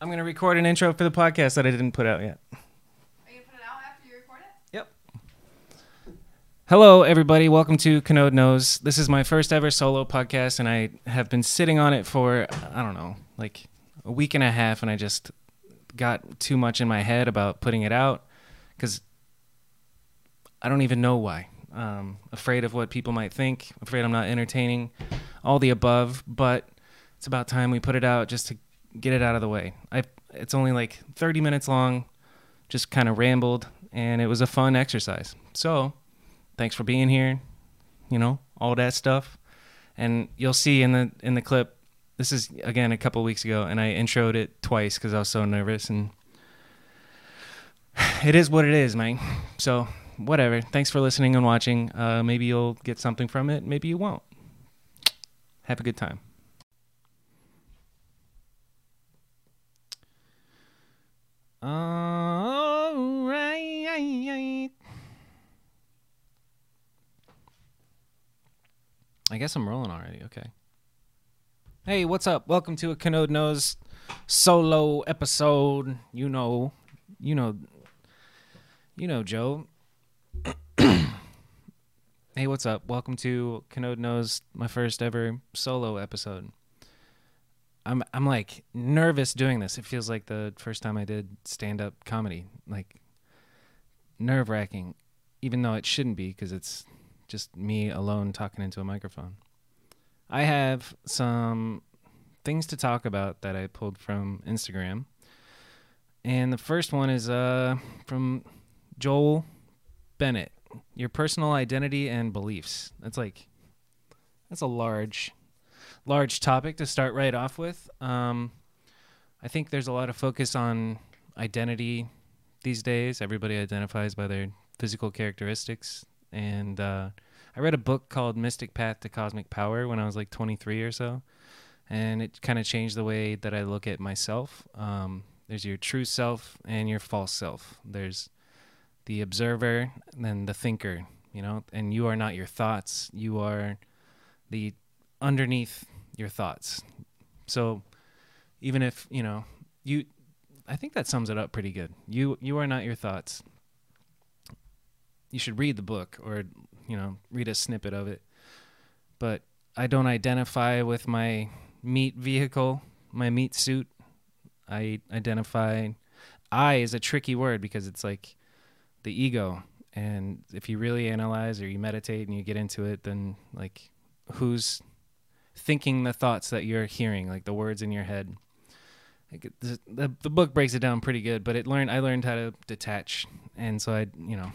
I'm gonna record an intro for the podcast that I didn't put out yet. Are you gonna put it out after you record it? Yep. Hello, everybody. Welcome to Canode Knows. This is my first ever solo podcast, and I have been sitting on it for I don't know, like a week and a half, and I just got too much in my head about putting it out because I don't even know why. Um, afraid of what people might think. Afraid I'm not entertaining. All the above, but it's about time we put it out just to get it out of the way. I it's only like 30 minutes long. Just kind of rambled, and it was a fun exercise. So, thanks for being here. You know all that stuff, and you'll see in the in the clip. This is again a couple weeks ago, and I introed it twice because I was so nervous, and it is what it is, man. So whatever. Thanks for listening and watching. Uh, maybe you'll get something from it. Maybe you won't. Have a good time. All right. I guess I'm rolling already. Okay. Hey, what's up? Welcome to a Canode Knows solo episode. You know, you know, you know, Joe. hey, what's up? Welcome to Canode Knows, my first ever solo episode. I'm I'm like nervous doing this. It feels like the first time I did stand up comedy. Like nerve wracking, even though it shouldn't be because it's just me alone talking into a microphone. I have some things to talk about that I pulled from Instagram. And the first one is uh, from Joel Bennett. Your personal identity and beliefs. That's like that's a large large topic to start right off with. Um, I think there's a lot of focus on identity these days. Everybody identifies by their physical characteristics. And uh, I read a book called Mystic Path to Cosmic Power when I was like 23 or so. And it kind of changed the way that I look at myself. Um, there's your true self and your false self. There's the observer and then the thinker, you know, and you are not your thoughts. You are the underneath your thoughts. So even if, you know, you I think that sums it up pretty good. You you are not your thoughts. You should read the book or, you know, read a snippet of it. But I don't identify with my meat vehicle, my meat suit. I identify I is a tricky word because it's like the ego and if you really analyze or you meditate and you get into it then like who's thinking the thoughts that you're hearing, like the words in your head. Like the, the, the book breaks it down pretty good, but it learned I learned how to detach, and so I you know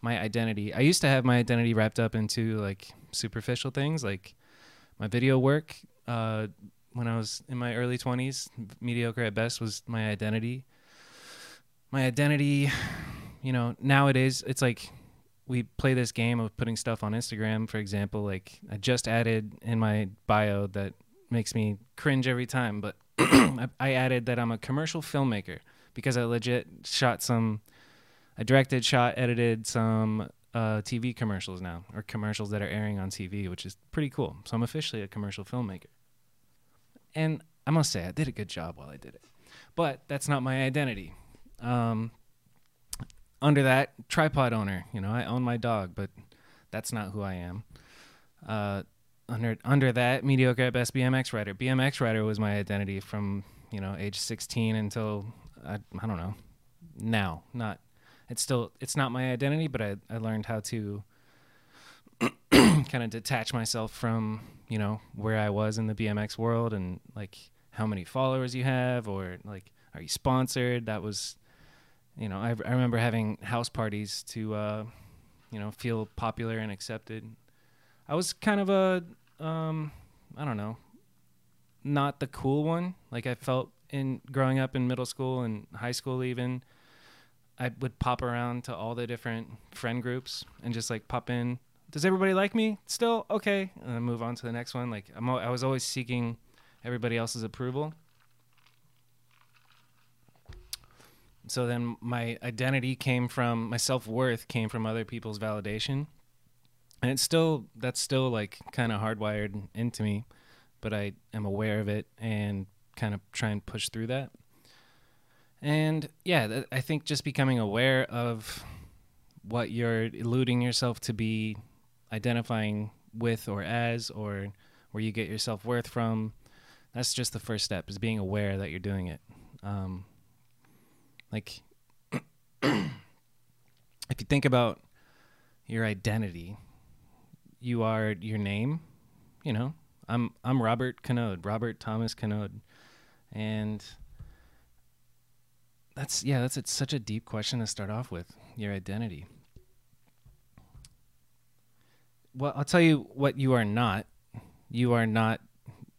my identity. I used to have my identity wrapped up into like superficial things, like my video work. Uh, when I was in my early twenties, mediocre at best was my identity. My identity, you know, nowadays it's like we play this game of putting stuff on Instagram, for example. Like I just added in my bio that makes me cringe every time, but I added that I'm a commercial filmmaker because I legit shot some, I directed, shot, edited some uh, TV commercials now, or commercials that are airing on TV, which is pretty cool. So I'm officially a commercial filmmaker. And I must say, I did a good job while I did it. But that's not my identity. Um, under that tripod owner you know i own my dog but that's not who i am. Uh, under under that mediocre at best bmx rider. Bmx rider was my identity from you know age 16 until i, I don't know now. Not it's still it's not my identity but i, I learned how to kind of detach myself from you know where i was in the bmx world and like how many followers you have or like are you sponsored? That was you know, I, I remember having house parties to, uh, you know, feel popular and accepted. I was kind of a, um, I don't know, not the cool one. Like I felt in growing up in middle school and high school even. I would pop around to all the different friend groups and just like pop in. Does everybody like me still? Okay, and then move on to the next one. Like I'm, I was always seeking everybody else's approval. So then my identity came from my self-worth came from other people's validation. And it's still that's still like kind of hardwired into me but i am aware of it and kind of try and push through that. And yeah, th- I think just becoming aware of what you're eluding yourself to be identifying with or as or where you get your self-worth from that's just the first step is being aware that you're doing it. Um, like if you think about your identity you are your name you know? I'm i'm robert canode robert thomas canode. And that's yeah that's it's such a deep question to start off with your identity. Well i'll tell you what you are not. You are not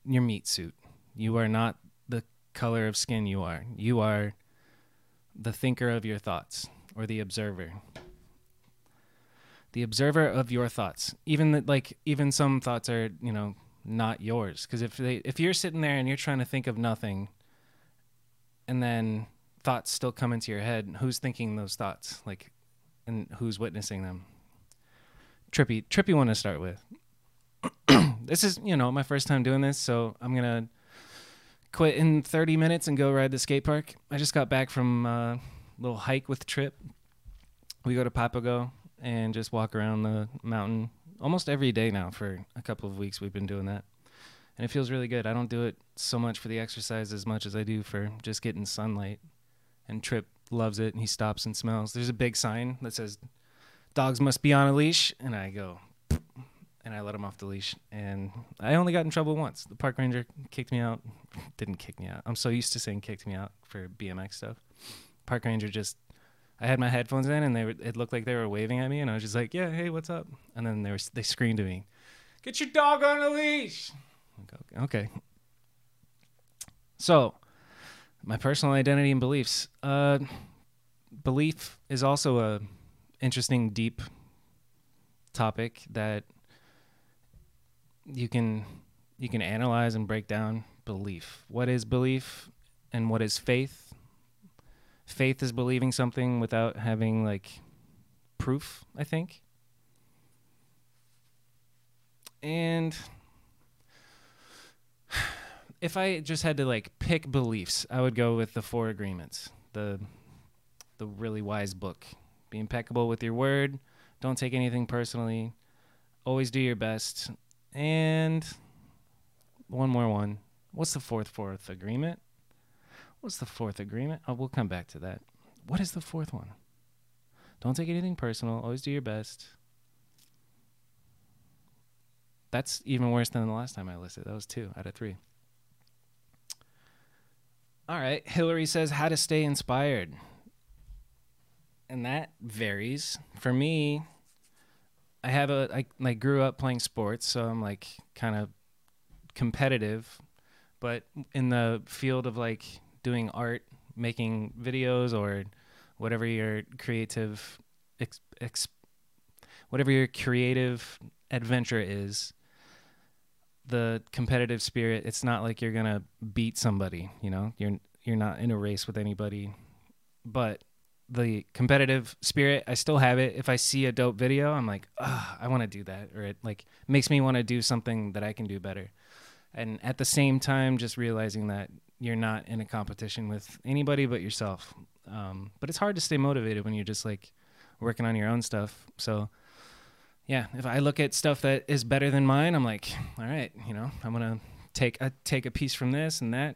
your meat suit. You are not the color of skin you are. You are the thinker of your thoughts or the observer. The observer of your thoughts. Even that like even some thoughts are you know not yours. Because if they if you're sitting there and you're trying to think of nothing and then thoughts still come into your head who's thinking those thoughts? Like and who's witnessing them? Trippy trippy one to start with. This is you know my first time doing this so i'm gonna quit in 30 minutes and go ride the skate park. I just got back from a little hike with trip. We go to papago and just walk around the mountain almost every day now for a couple of weeks. We've been doing that. And it feels really good. I don't do it so much for the exercise as much as i do for just getting sunlight. And trip loves it and he stops and smells. There's a big sign that says dogs must be on a leash. And i go and I let him off the leash. And I only got in trouble once. The park ranger kicked me out. Didn't kick me out. I'm so used to saying kicked me out for BMX stuff. Park ranger just, I had my headphones in and they were, it looked like they were waving at me. And I was just like, yeah, hey, what's up? And then they were, they screamed at me, get your dog on a leash. Like, okay. So, my personal identity and beliefs. Uh, belief is also a interesting, deep topic that you can you can analyze and break down belief. What is belief and what is faith? Faith is believing something without having like proof, I think. And if I just had to like pick beliefs, I would go with the four agreements. The the really wise book. Be impeccable with your word, don't take anything personally, always do your best, and one more one. What's the fourth fourth agreement? What's the fourth agreement? Oh, we'll come back to that. What is the fourth one? Don't take anything personal. Always do your best. That's even worse than the last time I listed. That was two out of three. All right. Hillary says how to stay inspired. And that varies. For me, I have a I like grew up playing sports, so I'm like kind of competitive, but in the field of like doing art, making videos or whatever your creative ex, ex, whatever your creative adventure is, the competitive spirit, it's not like you're going to beat somebody, you know? You're you're not in a race with anybody. But the competitive spirit i still have it. If i see a dope video i'm like ah i want to do that or it like makes me want to do something that i can do better. And at the same time just realizing that you're not in a competition with anybody but yourself. Um, but it's hard to stay motivated when you're just like working on your own stuff. So yeah if i look at stuff that is better than mine i'm like all right you know i'm gonna take a take a piece from this and that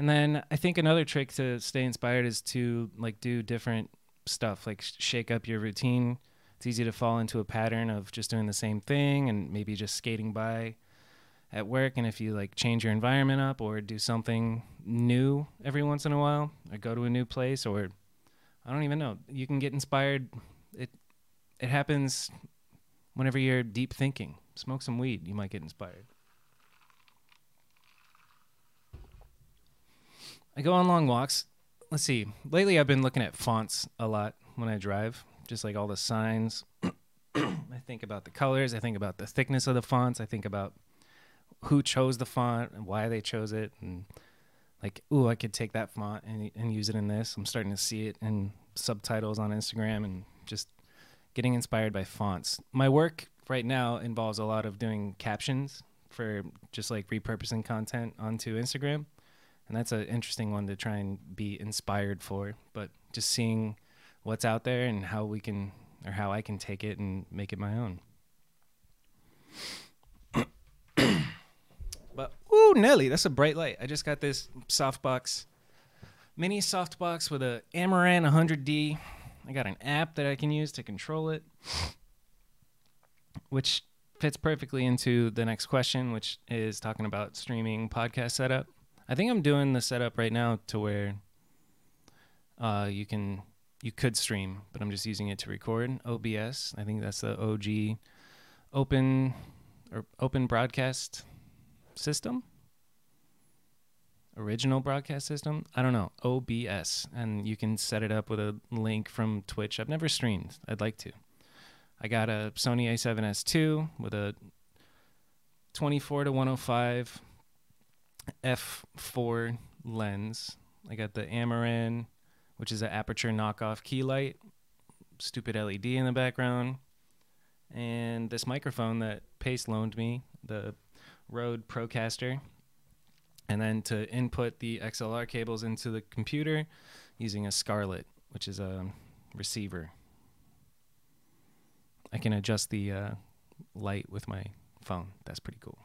and then I think another trick to stay inspired is to like do different stuff, like shake up your routine. It's easy to fall into a pattern of just doing the same thing and maybe just skating by at work. And if you like change your environment up or do something new every once in a while, or go to a new place, or I don't even know, you can get inspired. It it happens whenever you're deep thinking. Smoke some weed, you might get inspired. I go on long walks. Let's see. Lately, I've been looking at fonts a lot when I drive, just like all the signs. I think about the colors. I think about the thickness of the fonts. I think about who chose the font and why they chose it, and like, ooh, I could take that font and and use it in this. I'm starting to see it in subtitles on Instagram and just getting inspired by fonts. My work right now involves a lot of doing captions for just like repurposing content onto Instagram and that's an interesting one to try and be inspired for. But just seeing what's out there and how we can or how I can take it and make it my own. but ooh, Nelly, that's a bright light. I just got this softbox, mini softbox with a Amaran 100D. I got an app that I can use to control it, which fits perfectly into the next question, which is talking about streaming podcast setup. I think I'm doing the setup right now to where uh, you can you could stream, but I'm just using it to record OBS. I think that's the OG open or open broadcast system. Original broadcast system. I don't know. OBS. And you can set it up with a link from Twitch. I've never streamed. I'd like to. I got a Sony A7S II with a 24 to 105 f4 lens. I got the Amaran which is an Aputure knockoff key light, stupid LED in the background, and this microphone that Pace loaned me, the Rode Procaster. And then to input the XLR cables into the computer using a Scarlett, which is a receiver. I can adjust the uh, light with my phone. That's pretty cool.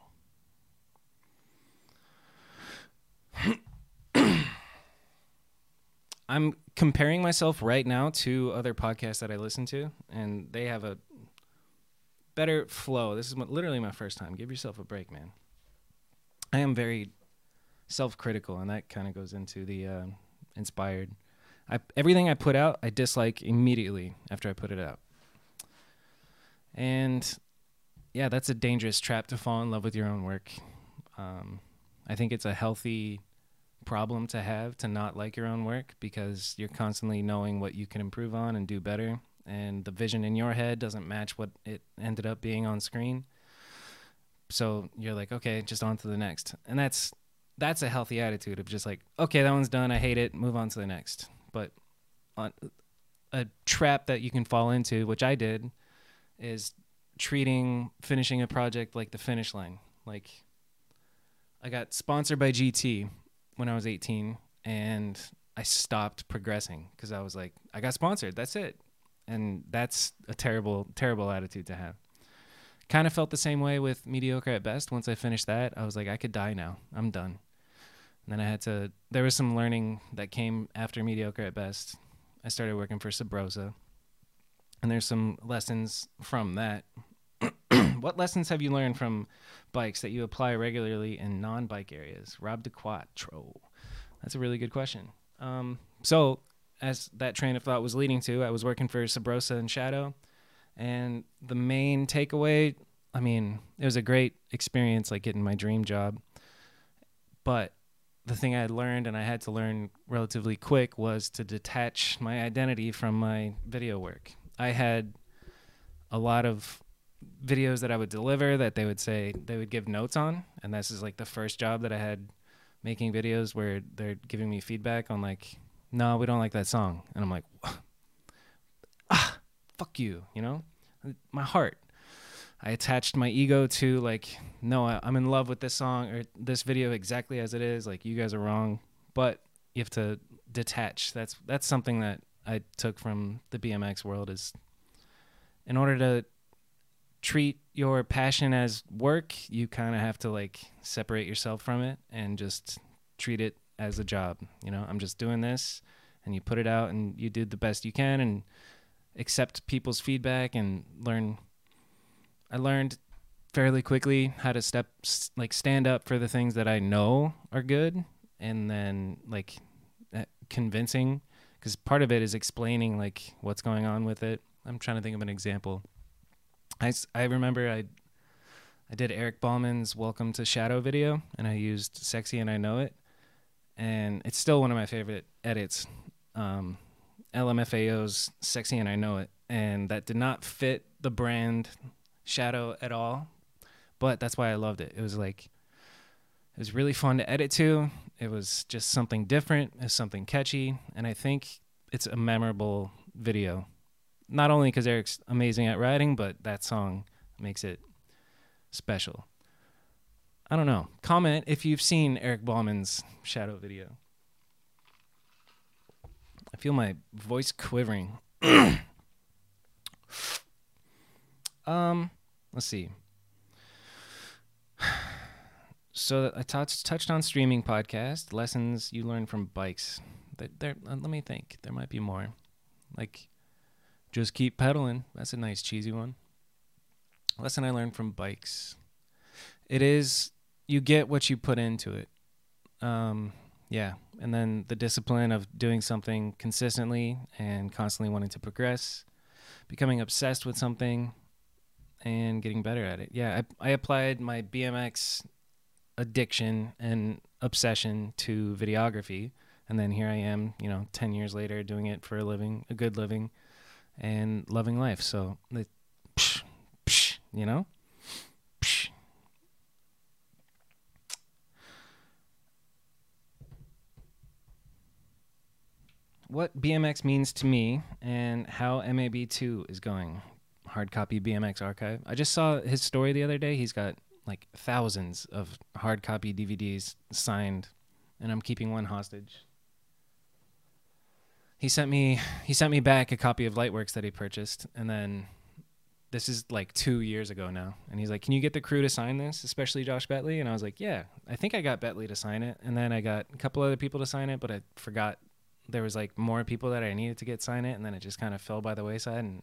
I'm comparing myself right now to other podcasts that I listen to, and they have a better flow. This is literally my first time. Give yourself a break, man. I am very self-critical, and that kind of goes into the uh, inspired. I, everything I put out, I dislike immediately after I put it out. And yeah, that's a dangerous trap to fall in love with your own work. Um, I think it's a healthy problem to have to not like your own work because you're constantly knowing what you can improve on and do better and the vision in your head doesn't match what it ended up being on screen. So you're like okay just on to the next. And that's that's a healthy attitude of just like okay that one's done i hate it move on to the next. But on a trap that you can fall into which i did is treating finishing a project like the finish line. Like i got sponsored by gt when I was 18 and I stopped progressing because I was like, I got sponsored. That's it. And that's a terrible, terrible attitude to have. Kind of felt the same way with mediocre at best. Once I finished that, I was like, I could die now. I'm done. And then I had to, there was some learning that came after mediocre at best. I started working for Sabrosa. And there's some lessons from that. what lessons have you learned from bikes that you apply regularly in non-bike areas? Rob DeQuatro. That's a really good question. Um, so, as that train of thought was leading to, I was working for Sabrosa and Shadow, and the main takeaway, I mean, it was a great experience, like getting my dream job. But the thing I had learned, and I had to learn relatively quick, was to detach my identity from my video work. I had a lot of videos that I would deliver that they would say they would give notes on, and this is like the first job that I had making videos where they're giving me feedback on like, no, we don't like that song, and I'm like, ah, fuck you, you know, my heart. I attached my ego to like, no, I, I'm in love with this song or this video exactly as it is. Like, you guys are wrong, but you have to detach. That's that's something that I took from the BMX world is in order to treat your passion as work, you kind of have to like separate yourself from it and just treat it as a job. You know, I'm just doing this and you put it out and you do the best you can and accept people's feedback and learn. I learned fairly quickly how to step like stand up for the things that I know are good and then like uh, convincing because part of it is explaining like what's going on with it. I'm trying to think of an example. I, I remember I I did Eric Ballman's Welcome to Shadow video and I used Sexy and I Know It. And it's still one of my favorite edits. Um, LMFAO's Sexy and I Know It. And that did not fit the brand Shadow at all. But that's why I loved it. It was like, it was really fun to edit to. It was just something different, it's something catchy. And I think it's a memorable video not only because Eric's amazing at writing, but that song makes it special. I don't know. Comment if you've seen Eric Ballman's shadow video. I feel my voice quivering. um, let's see. So I touched touched on streaming podcast lessons you learn from bikes. There uh, let me think. There might be more. Like, just keep pedaling. That's a nice cheesy one. Lesson I learned from bikes. It is you get what you put into it. Um, yeah, and then the discipline of doing something consistently and constantly wanting to progress, becoming obsessed with something, and getting better at it. Yeah, I, I applied my BMX addiction and obsession to videography, and then here I am, you know, ten years later, doing it for a living, a good living, and loving life. So, psh, psh, you know. Psh. what BMX means to me and how MAB2 is going. Hard copy BMX archive. I just saw his story the other day. He's got like thousands of hard copy DVDs signed, and I'm keeping one hostage. He sent me he sent me back a copy of Lightworks that he purchased, and then this is like two years ago now. And he's like, Can you get the crew to sign this, especially Josh Betley? And I was like, Yeah, I think I got Betley to sign it. And then I got a couple other people to sign it, but I forgot there was like more people that I needed to get sign it, and then it just kind of fell by the wayside. And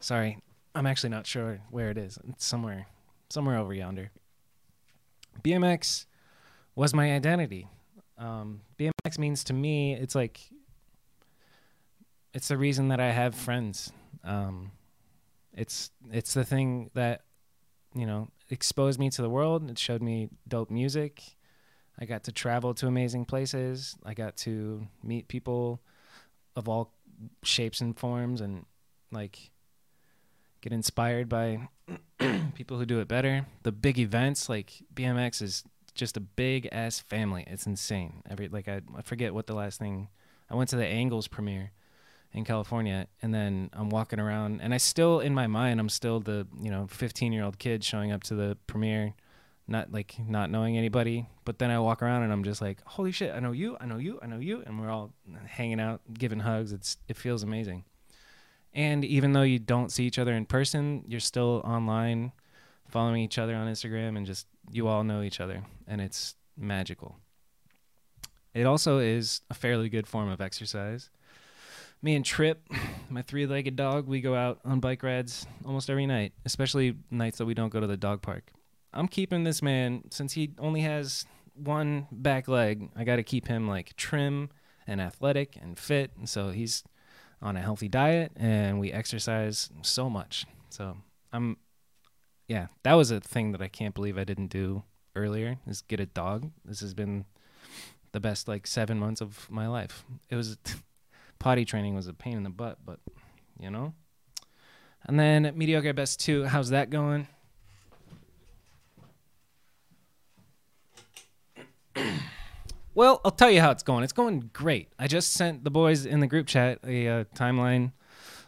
sorry, I'm actually not sure where it is. It's somewhere, somewhere over yonder. BMX was my identity. Um, BMX means to me, it's like, it's the reason that I have friends. Um, it's it's the thing that, you know, exposed me to the world. It showed me dope music. I got to travel to amazing places. I got to meet people of all shapes and forms and like get inspired by people who do it better. The big events like BMX is just a big ass family. It's insane. Every like I, I forget what the last thing I went to the Angles premiere in California and then I'm walking around and I still in my mind I'm still the, you know, 15-year-old kid showing up to the premiere not like not knowing anybody. But then I walk around and I'm just like, holy shit, I know you, I know you, I know you, and we're all hanging out, giving hugs. It's it feels amazing. And even though you don't see each other in person, you're still online, following each other on Instagram, and just you all know each other, and it's magical. It also is a fairly good form of exercise. Me and Trip, my three legged dog, we go out on bike rides almost every night, especially nights that we don't go to the dog park. I'm keeping this man since he only has one back leg. I got to keep him like trim and athletic and fit. And so he's on a healthy diet and we exercise so much. So I'm, yeah, that was a thing that I can't believe I didn't do earlier is get a dog. This has been the best like seven months of my life. It was potty training was a pain in the butt, but you know. And then mediocre best two, how's that going? well, I'll tell you how it's going. It's going great. I just sent the boys in the group chat a uh, timeline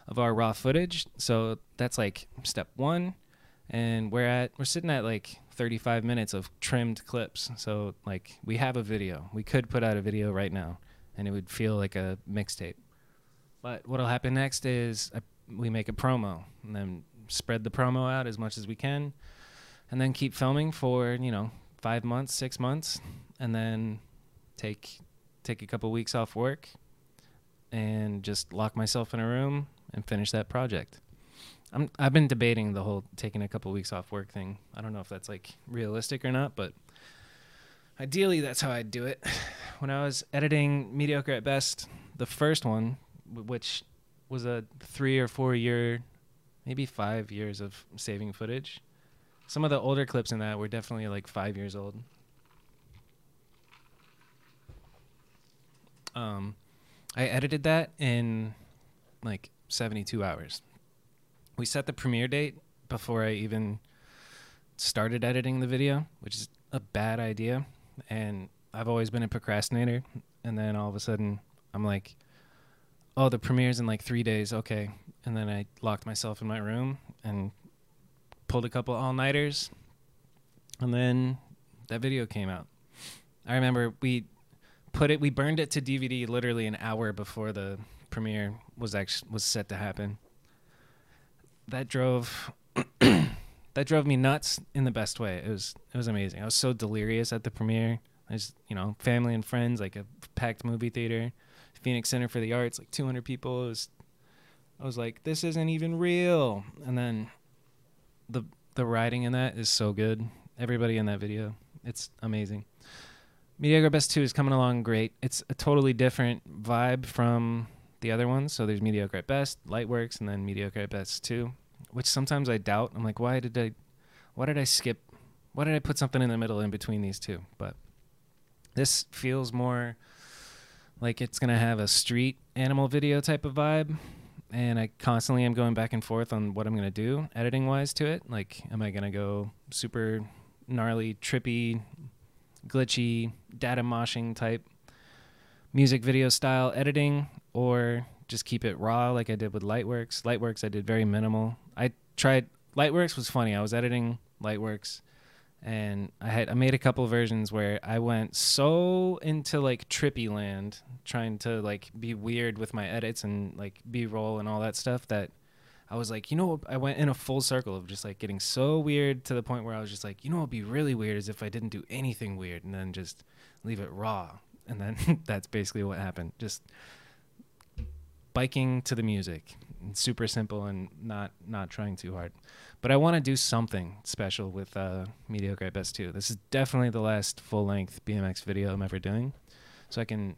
of our raw footage. So that's like step one, and we're at we're sitting at like 35 minutes of trimmed clips. So like we have a video. We could put out a video right now, and it would feel like a mixtape. But what'll happen next is a, we make a promo, and then spread the promo out as much as we can, and then keep filming for you know five months, six months, and then take take a couple weeks off work and just lock myself in a room and finish that project. I'm I've been debating the whole taking a couple weeks off work thing. I don't know if that's like realistic or not, but ideally that's how I'd do it. When I was editing Mediocre at Best, the first one, which was a 3 or 4 year maybe 5 years of saving footage some of the older clips in that were definitely like five years old. Um, I edited that in like 72 hours. We set the premiere date before I even started editing the video, which is a bad idea. And I've always been a procrastinator. And then all of a sudden, I'm like, oh, the premiere's in like three days. Okay. And then I locked myself in my room and pulled a couple all nighters, and then that video came out. I remember we put it, we burned it to DVD literally an hour before the premiere was actually was set to happen. That drove that drove me nuts in the best way. It was it was amazing. I was so delirious at the premiere. I just you know family and friends, like a packed movie theater, Phoenix Center for the Arts, like 200 people. Was I was like, this isn't even real. And then the the writing in that is so good. Everybody in that video, it's amazing. Mediocre Best 2 is coming along great. It's a totally different vibe from the other ones. So there's Mediocre at Best, Lightworks, and then Mediocre at Best 2, which sometimes I doubt. I'm like, why did I why did I skip why did I put something in the middle in between these two? But this feels more like it's to have a street animal video type of vibe and I constantly am going back and forth on what I'm to do editing wise to it. Like, am I to go super gnarly, trippy, glitchy, data moshing type music video style editing, or just keep it raw like I did with Lightworks? Lightworks, I did very minimal. I tried, Lightworks was funny. I was editing Lightworks and I had I made a couple versions where I went so into like trippy land, trying to like be weird with my edits and like B roll and all that stuff that I was like, you know, I went in a full circle of just like getting so weird to the point where I was just like, you know, what'd be really weird is if I didn't do anything weird and then just leave it raw, and then that's basically what happened. Just biking to the music, super simple and not not trying too hard. But I want to do something special with uh, Mediocre at Best 2. This is definitely the last full length BMX video I'm ever doing. So I can.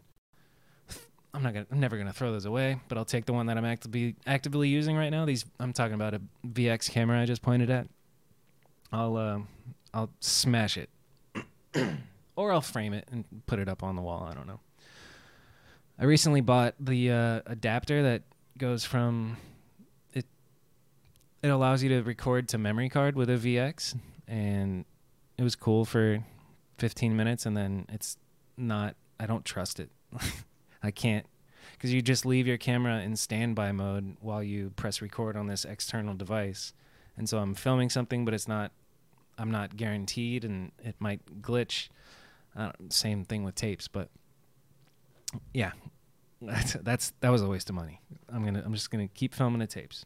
I'm not gonna. I'm never gonna throw those away. But I'll take the one that I'm actively actively using right now. These. I'm talking about a VX camera I just pointed at. I'll. Uh, I'll smash it, or I'll frame it and put it up on the wall. I don't know. I recently bought the uh, adapter that goes from it allows you to record to memory card with a VX, and it was cool for 15 minutes, and then it's not. I don't trust it. I can't because you just leave your camera in standby mode while you press record on this external device, and so I'm filming something, but it's not. I'm not guaranteed, and it might glitch. Uh, same thing with tapes, but yeah, that's, that's that was a waste of money. I'm gonna. I'm just gonna keep filming the tapes.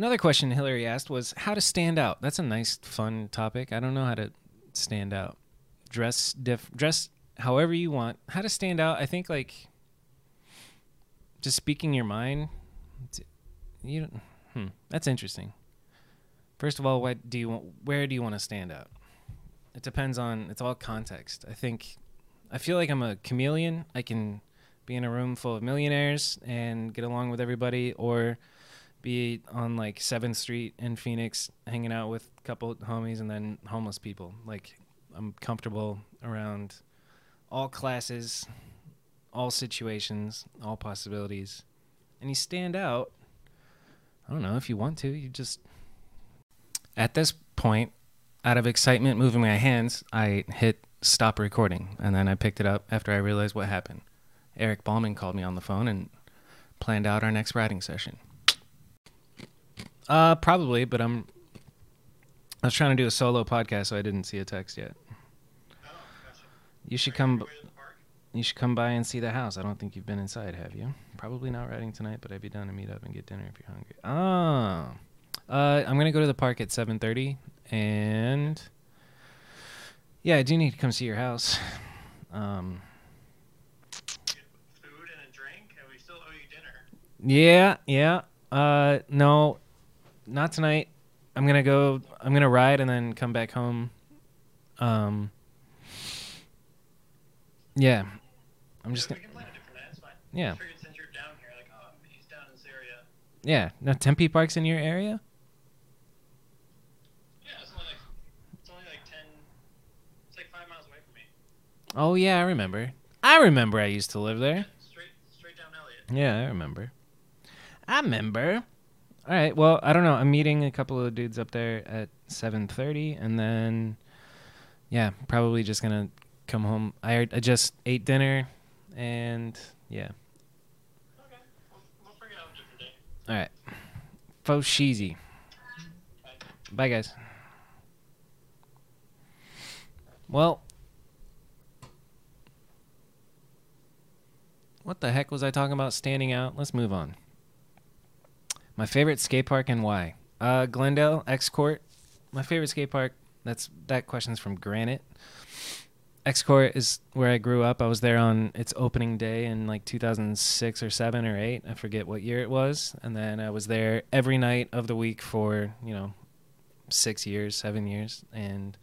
Another question Hillary asked was how to stand out. That's a nice, fun topic. I don't know how to stand out. Dress diff, dress however you want. How to stand out? I think like just speaking your mind. You, hmm, that's interesting. First of all, what do you want, where do you want to stand out? It depends on. It's all context. I think. I feel like I'm a chameleon. I can be in a room full of millionaires and get along with everybody, or be on like 7th Street in Phoenix hanging out with a couple homies and then homeless people. Like I'm comfortable around all classes, all situations, all possibilities. And you stand out. I don't know if you want to, you just At this point, out of excitement moving my hands, I hit stop recording and then I picked it up after I realized what happened. Eric Ballman called me on the phone and planned out our next writing session. Uh, probably, but I'm. I was trying to do a solo podcast, so I didn't see a text yet. Oh, gotcha. You should Are come. you away to the park? You should come by and see the house. I don't think you've been inside, have you? Probably not riding tonight, but I'd be down to meet up and get dinner if you're hungry. Ah, uh, I'm gonna go to the park at 7:30, and yeah, I do need to come see your house. Um, food and a drink, and we still owe you dinner. yeah, yeah. Uh, no, not tonight. I'm gonna go. I'm gonna ride and then come back home. Um. Yeah, I'm just Yeah, gonna. we can plan a different. It's fine. Yeah. I figured since you're down here, like, oh, he's down in this area. Yeah, no Tempe Park's in your area. Yeah, it's only like it's only like ten. It's like five miles away from me. Oh yeah, I remember. I remember I used to live there. Straight, straight down Elliott. Yeah, I remember. I remember. All right. Well, I don't know. I'm meeting a couple of dudes up there at 7:30, and then, yeah, probably just gonna come home. I I just ate dinner, and yeah, Okay, we'll, we'll figure it All right. Faux cheesy. Bye, guys. Well, what the heck was I talking about standing out? Let's move on. My favorite skate park and why? Uh, Glendale, X Court. My favorite skate park. That's that question's from Granite. X Court is where I grew up. I was there on its opening day in like 2006 or 7 or 8. I forget what year it was. And then I was there every night of the week for, you know, 6 years, 7 years and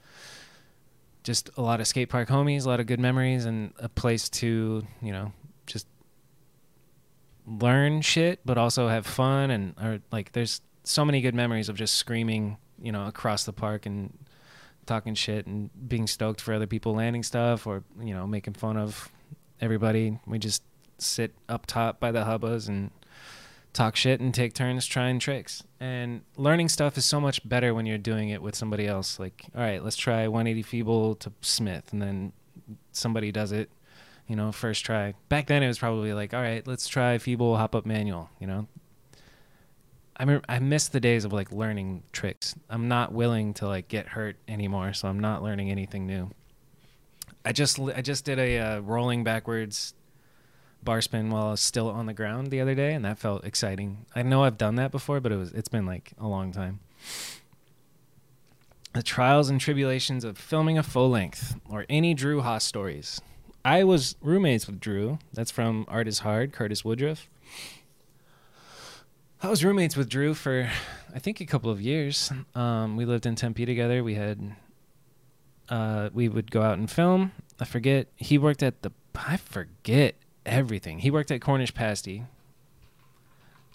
just a lot of skate park homies, a lot of good memories and a place to, you know, just learn shit but also have fun and or like there's so many good memories of just screaming, you know, across the park and talking shit and being stoked for other people landing stuff or you know making fun of everybody. We just sit up top by the hubbas and talk shit and take turns trying tricks. And learning stuff is so much better when you're doing it with somebody else. Like, all right, let's try 180 feeble to Smith, and then somebody does it. You know, first try. Back then, it was probably like, all right, let's try feeble hop up manual. You know, I mean, I miss the days of like learning tricks. I'm not willing to like get hurt anymore, so I'm not learning anything new. I just I just did a uh, rolling backwards bar spin while I was still on the ground the other day, and that felt exciting. I know I've done that before, but it was it's been like a long time. The trials and tribulations of filming a full length or any Drew Haas stories. I was roommates with Drew. That's from Art is Hard, Curtis Woodruff. I was roommates with Drew for, I think, a couple of years. Um, we lived in Tempe together. We had, uh, we would go out and film. I forget. He worked at the. I forget everything. He worked at Cornish Pasty.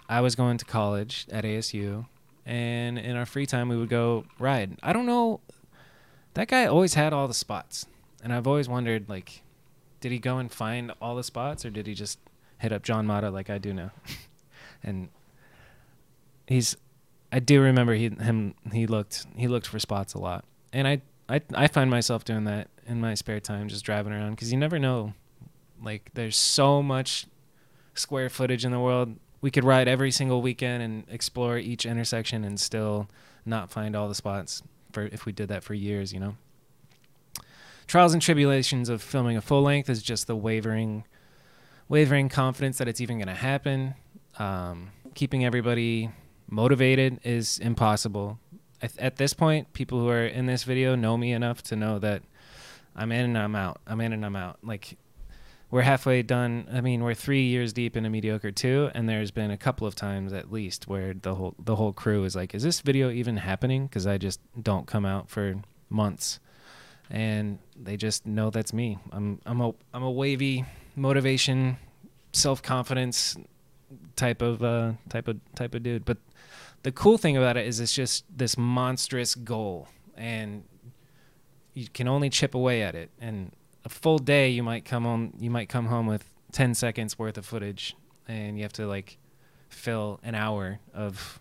I was going to college at ASU, and in our free time we would go ride. I don't know. That guy always had all the spots, and I've always wondered, like, did he go and find all the spots, or did he just hit up John Mata like I do now? and he's I do remember he him he looked he looked for spots a lot, and I I I find myself doing that in my spare time, just driving around because you never know. Like there's so much square footage in the world. We could ride every single weekend and explore each intersection and still not find all the spots for if we did that for years, you know. Trials and tribulations of filming a full length is just the wavering wavering confidence that it's even going to happen. Um, keeping everybody motivated is impossible. At, at this point, people who are in this video know me enough to know that I'm in and I'm out. I'm in and I'm out. Like we're halfway done. I mean, we're three years deep in a mediocre two, and there's been a couple of times at least where the whole the whole crew is like, "Is this video even happening?" Because I just don't come out for months, and they just know that's me. I'm I'm a I'm a wavy motivation, self confidence type of uh, type of type of dude. But the cool thing about it is it's just this monstrous goal and you can only chip away at it and a full day you might come home you might come home with 10 seconds worth of footage and you have to like fill an hour of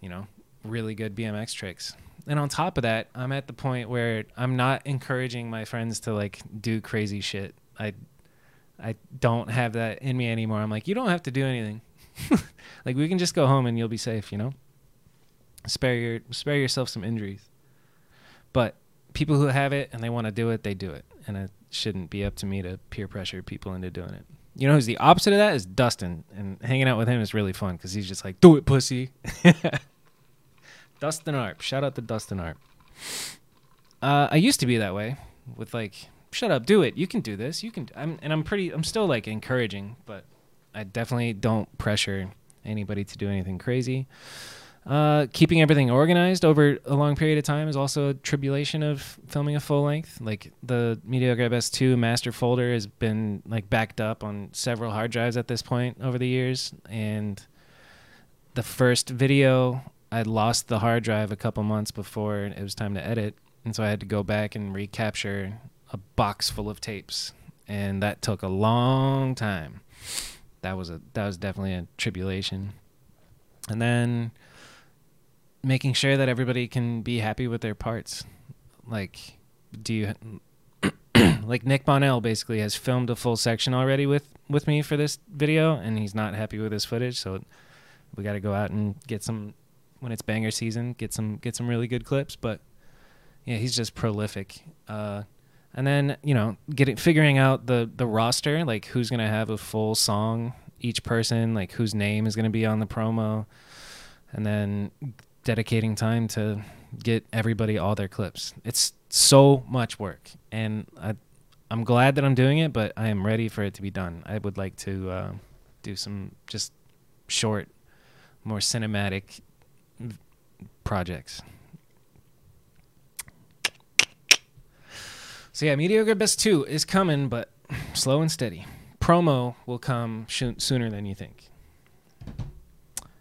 you know really good BMX tricks and on top of that I'm at the point where I'm not encouraging my friends to like do crazy shit I I don't have that in me anymore I'm like you don't have to do anything like we can just go home and you'll be safe, you know. Spare your spare yourself some injuries. But people who have it and they want to do it, they do it, and it shouldn't be up to me to peer pressure people into doing it. You know who's the opposite of that is Dustin, and hanging out with him is really fun because he's just like, "Do it, pussy." Dustin Arp, shout out to Dustin Arp. Uh, I used to be that way with like, "Shut up, do it. You can do this. You can." I'm, and I'm pretty. I'm still like encouraging, but I definitely don't pressure anybody to do anything crazy. Uh, keeping everything organized over a long period of time is also a tribulation of filming a full length. Like the Mediocre S2 master folder has been like backed up on several hard drives at this point over the years, and the first video I lost the hard drive a couple months before it was time to edit, and so I had to go back and recapture a box full of tapes, and that took a long time that was a that was definitely a tribulation. And then making sure that everybody can be happy with their parts. Like do you like Nick Bonnell basically has filmed a full section already with with me for this video and he's not happy with his footage, so we got to go out and get some when it's banger season. Get some get some really good clips. But yeah, he's just prolific. Uh, and then you know, getting figuring out the the roster, like who's gonna have a full song, each person, like whose name is gonna be on the promo, and then dedicating time to get everybody all their clips. It's so much work, and I, I'm glad that I'm doing it, but I am ready for it to be done. I would like to uh, do some just short, more cinematic projects. So yeah, Mediocre Best 2 is coming, but slow and steady. Promo will come sooner than you think.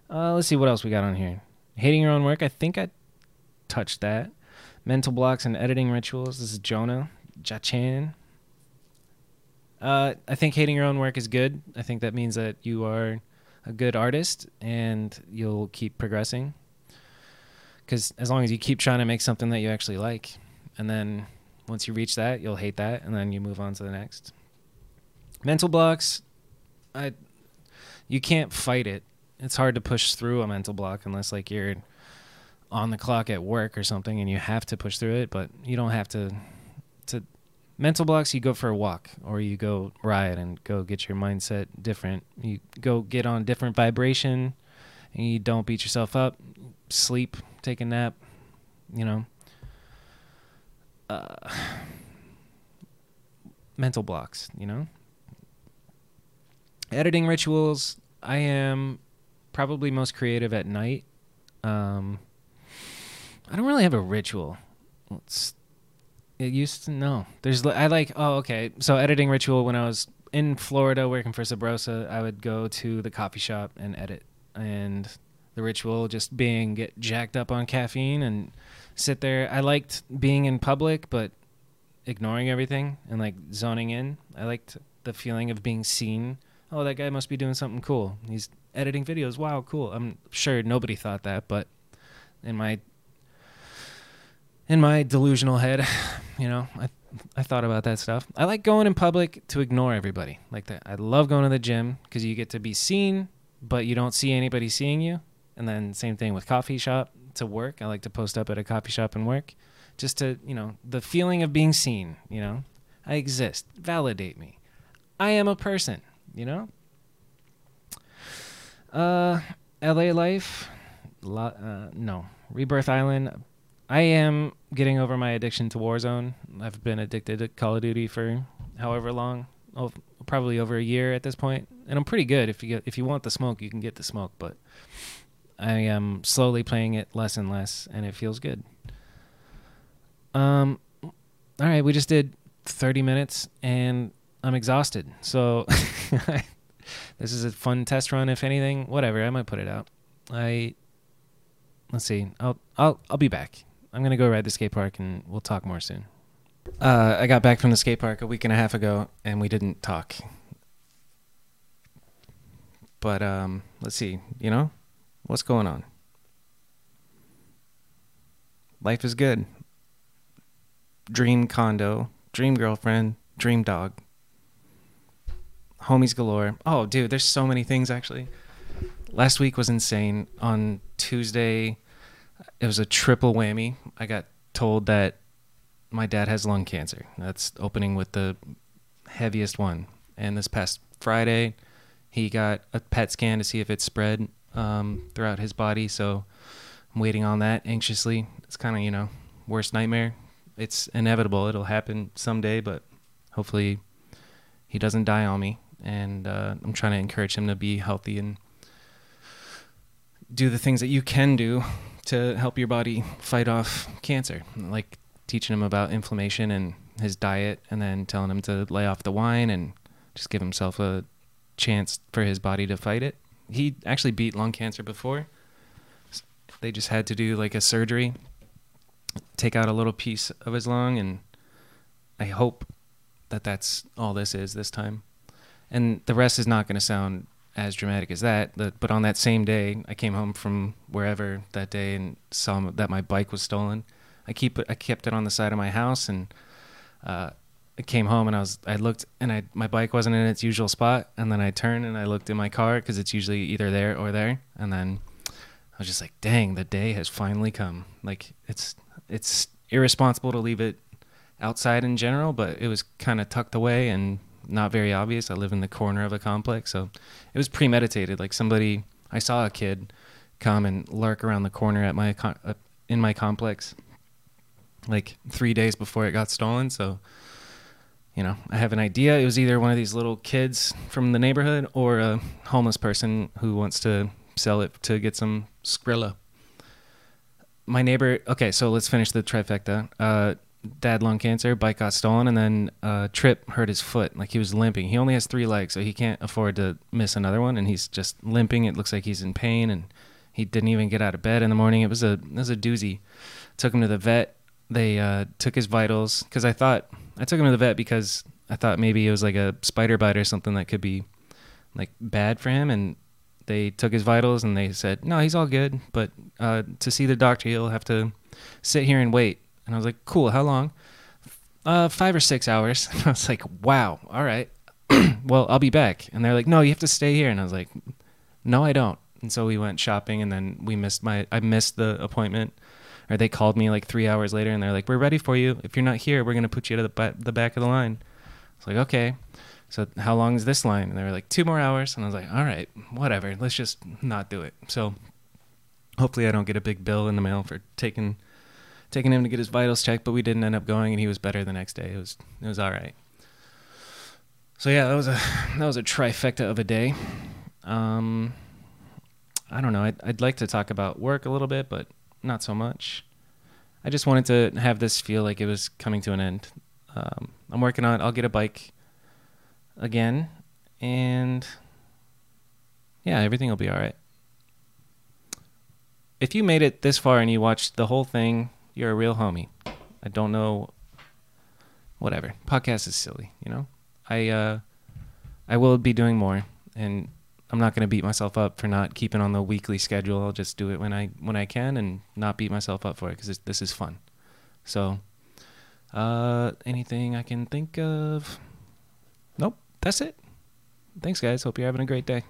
Uh, let's see what else we got on here. Hating your own work. I think I touched that. Mental blocks and editing rituals. This is Jonah Jachan. Uh, I think hating your own work is good. I think that means that you are a good artist and you'll keep progressing. Because as long as you keep trying to make something that you actually like, and then once you reach that, you'll hate that, and then you move on to the next. Mental blocks, I, you can't fight it. It's hard to push through a mental block unless like you're on the clock at work or something and you have to push through it, but you don't have to. To mental blocks, you go for a walk or you go ride and go get your mindset different. You go get on a different vibration, and you don't beat yourself up. Sleep, take a nap, you know. Uh, mental blocks, you know. Editing rituals. I am probably most creative at night. Um, I don't really have a ritual. It's, it used to no. There's I like oh okay. So editing ritual when I was in Florida working for Sabrosa, I would go to the coffee shop and edit. And the ritual just being get jacked up on caffeine and sit there. I liked being in public but ignoring everything and like zoning in. I liked the feeling of being seen. Oh, that guy must be doing something cool. He's editing videos. Wow, cool. I'm sure nobody thought that, but in my in my delusional head, you know, I I thought about that stuff. I like going in public to ignore everybody. Like that. I love going to the gym because you get to be seen, but you don't see anybody seeing you. And then same thing with coffee shop to work. I like to post up at a coffee shop and work, just to you know the feeling of being seen. You know, I exist. Validate me. I am a person. You know. Uh, L.A. life. Uh, no, Rebirth Island. I am getting over my addiction to Warzone. I've been addicted to Call of Duty for however long, oh, probably over a year at this point. point, and I'm pretty good. If you get, if you want the smoke, you can get the smoke, but I am slowly playing it less and less, and it feels good. Um, all right, we just did 30 minutes, and I'm exhausted. So this is a fun test run. If anything, whatever, I might put it out. I let's see. I'll I'll I'll be back. I'm gonna go ride the skate park, and we'll talk more soon. Uh, I got back from the skate park a week and a half ago, and we didn't talk. But um, let's see. You know, what's going on? Life is good. Dream condo, dream girlfriend, dream dog. Homies galore. Oh, dude, there's so many things actually. Last week was insane. On Tuesday, it was a triple whammy. I got told that my dad has lung cancer. That's opening with the heaviest one. And this past Friday, he got a PET scan to see if it spread um, throughout his body. So I'm waiting on that anxiously. It's kind of, you know, worst nightmare. It's inevitable. It'll happen someday, but hopefully he doesn't die on me. And uh, I'm trying to encourage him to be healthy and do the things that you can do to help your body fight off cancer, like teaching him about inflammation and his diet, and then telling him to lay off the wine and just give himself a chance for his body to fight it. He actually beat lung cancer before. They just had to do like a surgery, take out a little piece of his lung, and I hope that that's all this is this time. And the rest is not going to sound as dramatic as that. But on that same day, I came home from wherever that day and saw that my bike was stolen. I keep I kept it on the side of my house, and uh, I came home and I was I looked and I my bike wasn't in its usual spot and then I turned and I looked in my car because it's usually either there or there and then I was just like, dang, the day has finally come. Like it's it's irresponsible to leave it outside in general, but it was kind of tucked away and not very obvious. I live in the corner of a complex, so it was premeditated. Like somebody, I saw a kid come and lurk around the corner at my uh, in my complex, like three days before it got stolen. So, you know, I have an idea. It was either one of these little kids from the neighborhood or a homeless person who wants to sell it to get some Skrilla. My neighbor. Okay, so let's finish the trifecta. Uh, dad lung cancer, bike got stolen, and then uh, Trip hurt his foot. Like he was limping. He only has three legs, so he can't afford to miss another one, and he's just limping. It looks like he's in pain, and he didn't even get out of bed in the morning. It was a it was a doozy. Took him to the vet. They uh, took his vitals because I thought I took him to the vet because I thought maybe it was like a spider bite or something that could be like bad for him, and they took his vitals and they said no, he's all good, but uh, to see the doctor, he'll have to sit here and wait and I was like, cool, how long? Uh, five or six hours. And I was like, wow, all right. well, I'll be back. And they're like, no, you have to stay here. And I was like, no, I don't. And so we went shopping and then we missed my, I missed the appointment. Or they called me like three hours later and they're like, we're ready for you. If you're not here, we're to put you to the, the back of the line. It's like, okay. So how long is this line? And they were like, two more hours. And I was like, all right, whatever. Let's just not do it. So hopefully I don't get a big bill in the mail for taking taking him to get his vitals checked, but we didn't end up going, and he was better the next day. It was it was all right. So yeah, that was a that was a trifecta of a day. Um, I don't know. I'd, I'd like to talk about work a little bit, but not so much. I just wanted to have this feel like it was coming to an end. Um, I'm working on. it. I'll get a bike again, and yeah, everything will be all right. If you made it this far and you watched the whole thing you're a real homie. I don't know. Whatever. Podcast is silly, you know. I uh, I will be doing more, and I'm not going to beat myself up for not keeping on the weekly schedule. I'll just do it when I when I can, and not beat myself up for it because this is fun. So, uh, anything I can think of? Nope. That's it. Thanks, guys. Hope you're having a great day.